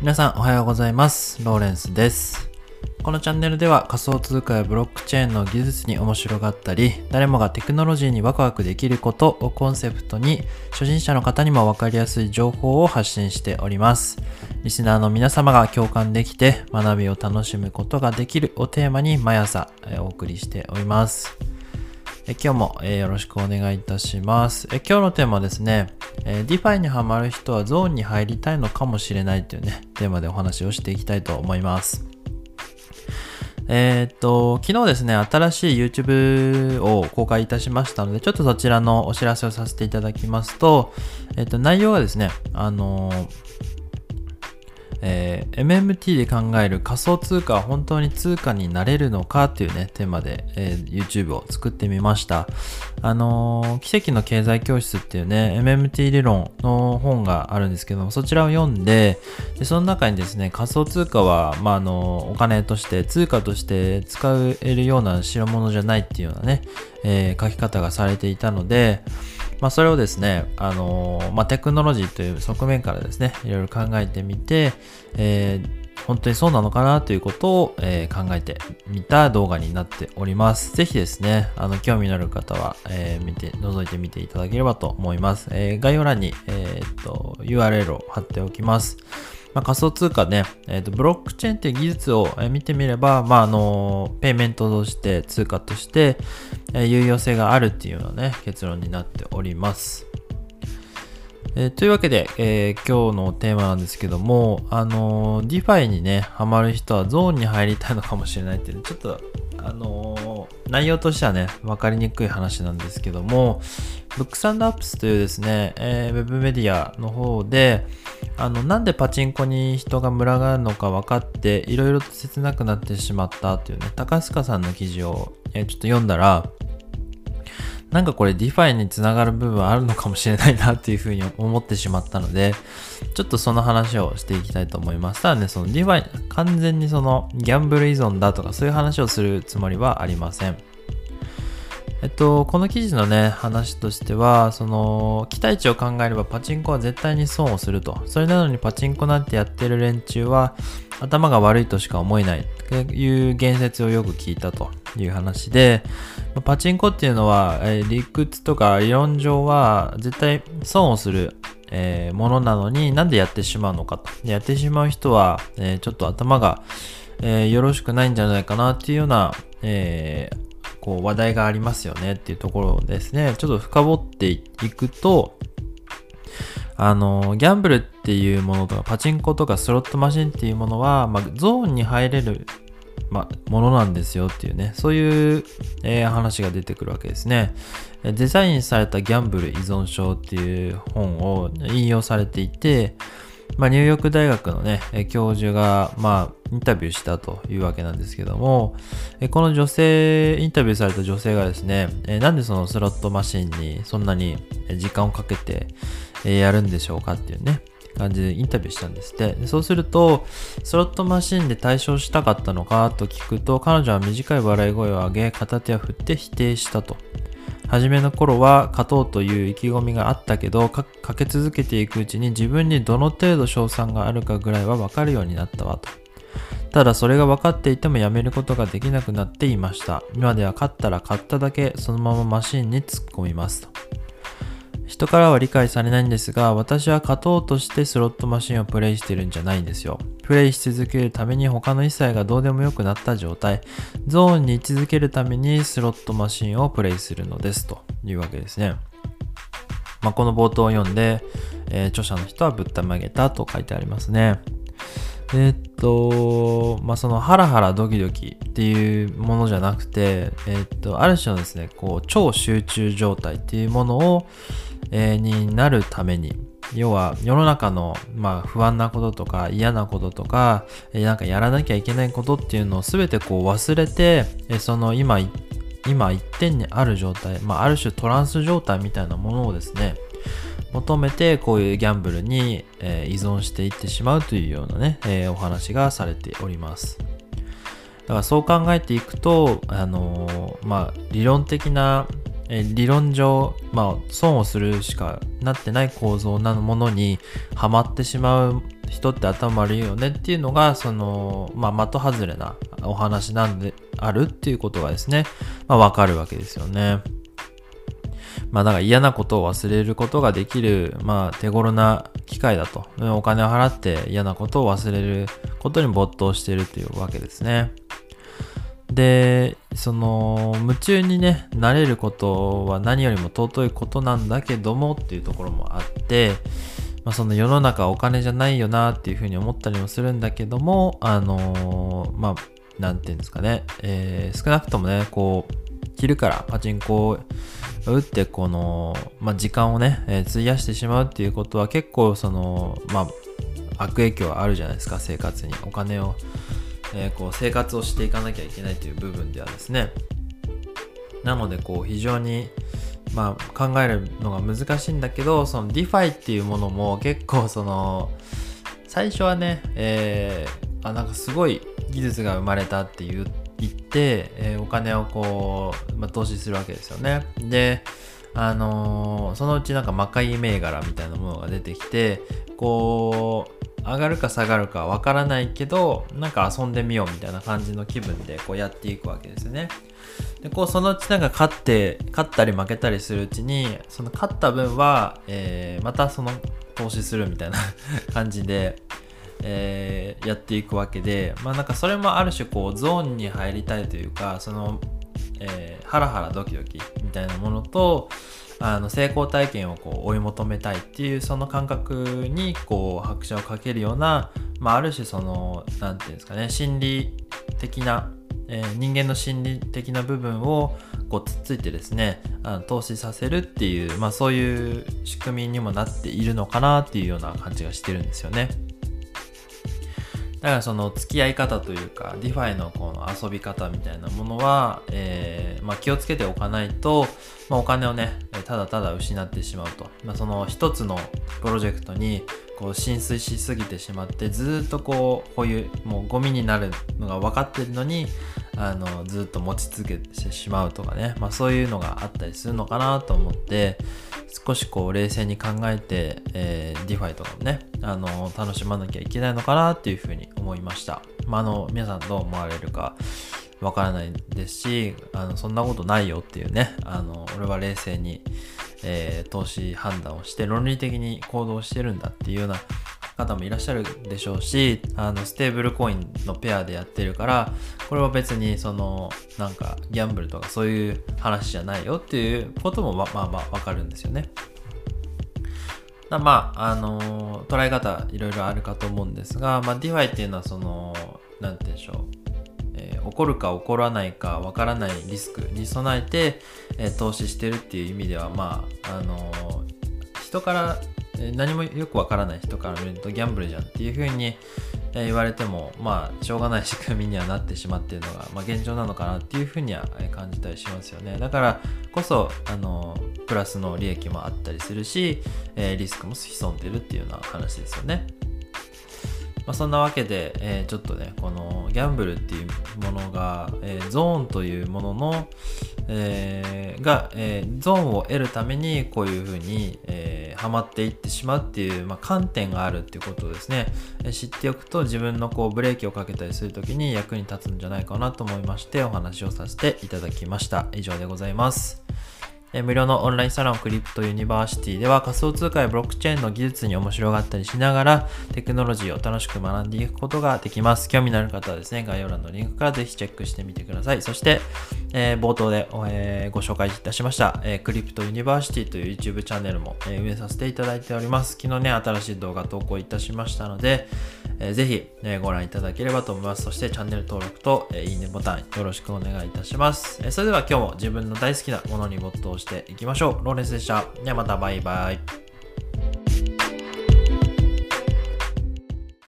皆さんおはようございます。ローレンスです。このチャンネルでは仮想通貨やブロックチェーンの技術に面白がったり、誰もがテクノロジーにワクワクできることをコンセプトに、初心者の方にもわかりやすい情報を発信しております。リスナーの皆様が共感できて学びを楽しむことができるをテーマに毎朝お送りしております。え今日も、えよろしくお願いいたします。え今日のテーマはですね、え、DeFi にハマる人はゾーンに入りたいのかもしれないというね、テーマでお話をしていきたいと思います。えーっと、昨日ですね、新しい YouTube を公開いたしましたので、ちょっとそちらのお知らせをさせていただきますと、えっと、内容はですね、あのーえー MMT で考える仮想通貨は本当に通貨になれるのかっていうね、テーマで、えー YouTube を作ってみました。あのー奇跡の経済教室っていうね、MMT 理論の本があるんですけども、そちらを読んで、でその中にですね、仮想通貨は、まあ、あの、お金として、通貨として使えるような代物じゃないっていうようなね、え書き方がされていたので、まあ、それをですね、あのーまあ、テクノロジーという側面からですね、いろいろ考えてみて、えー本当にそうなのかなということを、えー考えてみた動画になっております。ぜひですね、あの、興味のある方は、えー見て、覗いてみていただければと思います。え概要欄に、えっと、URL を貼っておきます。まあ、仮想通貨ね、えーと、ブロックチェーンっていう技術を見てみれば、まあ、あの、ペイメントとして、通貨として、有用性があるっていうようなね、結論になっております。えーというわけで、えー今日のテーマなんですけども、あのー、DeFi にね、ハマる人はゾーンに入りたいのかもしれないっていう、ちょっと、あのー内容としてはね、わかりにくい話なんですけども、ブックサンドアップスというですね、えーウェブメディアの方で、あの、なんでパチンコに人が群がるのか分かって、いろいろと切なくなってしまったというね、高須賀さんの記事を、えーちょっと読んだら、なんかこれ DeFi につながる部分あるのかもしれないなっていうふうに思ってしまったので、ちょっとその話をしていきたいと思います。ただね、その DeFi、完全にそのギャンブル依存だとかそういう話をするつもりはありません。えっと、この記事のね、話としては、その、期待値を考えればパチンコは絶対に損をすると。それなのにパチンコなんてやってる連中は、頭が悪いとしか思えないという言説をよく聞いたという話で、パチンコっていうのは、え理屈とか理論上は絶対損をする、えものなのになんでやってしまうのかと。やってしまう人は、えちょっと頭が、えよろしくないんじゃないかなっていうような、えこう話題がありますよねっていうところですね、ちょっと深掘っていくと、あの、ギャンブルっていうものとか、パチンコとかスロットマシンっていうものは、まあ、ゾーンに入れる、まあ、ものなんですよっていうね、そういう、えー話が出てくるわけですね。デザインされたギャンブル依存症っていう本を引用されていて、まあ、ニューヨーク大学のね、教授が、まあ、インタビューしたというわけなんですけども、この女性、インタビューされた女性がですね、えなんでそのスロットマシンにそんなに時間をかけてえやるんでしょうかっていうね、感じでインタビューしたんですって。でそうすると、スロットマシンで対象したかったのかと聞くと、彼女は短い笑い声を上げ、片手を振って否定したと。初めの頃は勝とうという意気込みがあったけどかけ続けていくうちに自分にどの程度賞賛があるかぐらいは分かるようになったわとただそれが分かっていてもやめることができなくなっていました今では勝ったら勝っただけそのままマシンに突っ込みますと人からは理解されないんですが私は勝とうとしてスロットマシンをプレイしてるんじゃないんですよプレイし続けるために他の一切がどうでもよくなった状態ゾーンに居続けるためにスロットマシンをプレイするのですというわけですね。まあ、この冒頭を読んで、えー著者の人はぶったまげたと書いてありますね。えーっと、まあ、そのハラハラドキドキっていうものじゃなくて、えーっと、ある種のですね、こう、超集中状態っていうものを、になるために、要は世の中の、まあ、不安なこととか嫌なこととか、えなんかやらなきゃいけないことっていうのを全てこう忘れて、えその今今一点にある状態、まあ、ある種トランス状態みたいなものをですね求めてこういうギャンブルに、え依存していってしまうというようなね、えお話がされております。だからそう考えていくと、あのまあ、理論的な、え理論上、まあ、損をするしかなってない構造なものにはまってしまう人って頭悪いよねっていうのが、その、まあ、的外れなお話なんであるっていうことがですね、まあ、わかるわけですよね。まあ、だから嫌なことを忘れることができる、まあ、手頃な機会だと。お金を払って嫌なことを忘れることに没頭しているというわけですね。で、その、夢中にね、なれることは何よりも尊いことなんだけどもっていうところもあって、まあ、その世の中お金じゃないよなっていうふうに思ったりもするんだけども、あの、まあ、なんていうんですかね、えー、少なくともね、こう、昼からパチンコを打って、この、まあ、時間をね、えー、費やしてしまうっていうことは結構その、まあ、悪影響はあるじゃないですか、生活に。お金を、えー、こう、生活をしていかなきゃいけないという部分ではですね。なので、こう、非常に、まあ、考えるのが難しいんだけど、その DeFi っていうものも結構その、最初はね、えー、あ、なんかすごい技術が生まれたって言って、えー、お金をこう、まあ、投資するわけですよね。で、あのー、そのうちなんか魔界銘柄みたいなものが出てきて、こう、上がるか下がるかわからないけど、なんか遊んでみようみたいな感じの気分でこうやっていくわけですよね。で、こうそのうちなんか勝って、勝ったり負けたりするうちに、その勝った分は、えー、またその投資するみたいな感じで、えー、やっていくわけで、まあなんかそれもある種こうゾーンに入りたいというか、その、えー、ハラハラドキドキみたいなものと、あの成功体験をこう追い求めたいっていうその感覚にこう拍車をかけるような、まあ、ある種その何て言うんですかね心理的な、えー、人間の心理的な部分をこうつっついてですねあの投資させるっていう、まあ、そういう仕組みにもなっているのかなっていうような感じがしてるんですよね。だからその付き合い方というか、 DeFi のこの遊び方みたいなものは、えー、まあ、気をつけておかないと、まあ、お金をね、ただただ失ってしまうと。まあ、その一つのプロジェクトにこう心酔しすぎてしまってずっとこう保有もうゴミになるのが分かってるのにあのずっと持ち続けてしまうとかね、まあ、そういうのがあったりするのかなと思って少しこう冷静に考えて、えー、DeFi とかもねあの楽しまなきゃいけないのかなっていうふうに思いました、まあ、あの皆さんどう思われるか。わからないですしあのそんなことないよっていうねあの俺は冷静に、えー、投資判断をして論理的に行動してるんだっていうような方もいらっしゃるでしょうしあのステーブルコインのペアでやってるからこれは別にそのなんかギャンブルとかそういう話じゃないよっていうこともまあまあわかるんですよね。まあ、あの捉え方いろいろあるかと思うんですが、まあ、DeFi っていうのはその、なんて言うんでしょう。えー、起こるか起こらないかわからないリスクに備えて、えー、投資してるっていう意味では、まあ、あの人から何もよくわからない人から見るとギャンブルじゃんっていうふうに言われてもまあしょうがない仕組みにはなってしまっているのが、まあ、現状なのかなっていうふうには感じたりしますよねだからこそあのプラスの利益もあったりするし、えリスクも潜んでるっていうような話ですよね。まあ、そんなわけで、えー、ちょっとね、このギャンブルっていうものが、えー、ゾーンというものの、えー、が、えゾーンを得るためにこういうふうに、えー、ハマっていってしまうっていう、まあ、観点があるっていうことをですね、え知っておくと自分のこうブレーキをかけたりするときに役に立つんじゃないかなと思いましてお話をさせていただきました。以上でございます。無料のオンラインサロンクリプトユニバーシティでは仮想通貨やブロックチェーンの技術に面白がったりしながらテクノロジーを楽しく学んでいくことができます。興味のある方はですね、概要欄のリンクからぜひチェックしてみてください。そして、えー、冒頭で、えー、ご紹介いたしました、えー、クリプトユニバーシティという YouTube チャンネルも、え、運営させていただいております。昨日ね、新しい動画投稿いたしましたので、えー、ぜひ、え、ご覧いただければと思います。そしてチャンネル登録と、え、いいねボタンよろしくお願いいたします。え、それでは今日も自分の大好きなものに没頭していきましょう。ローレンスでした。ではまたバイバイ。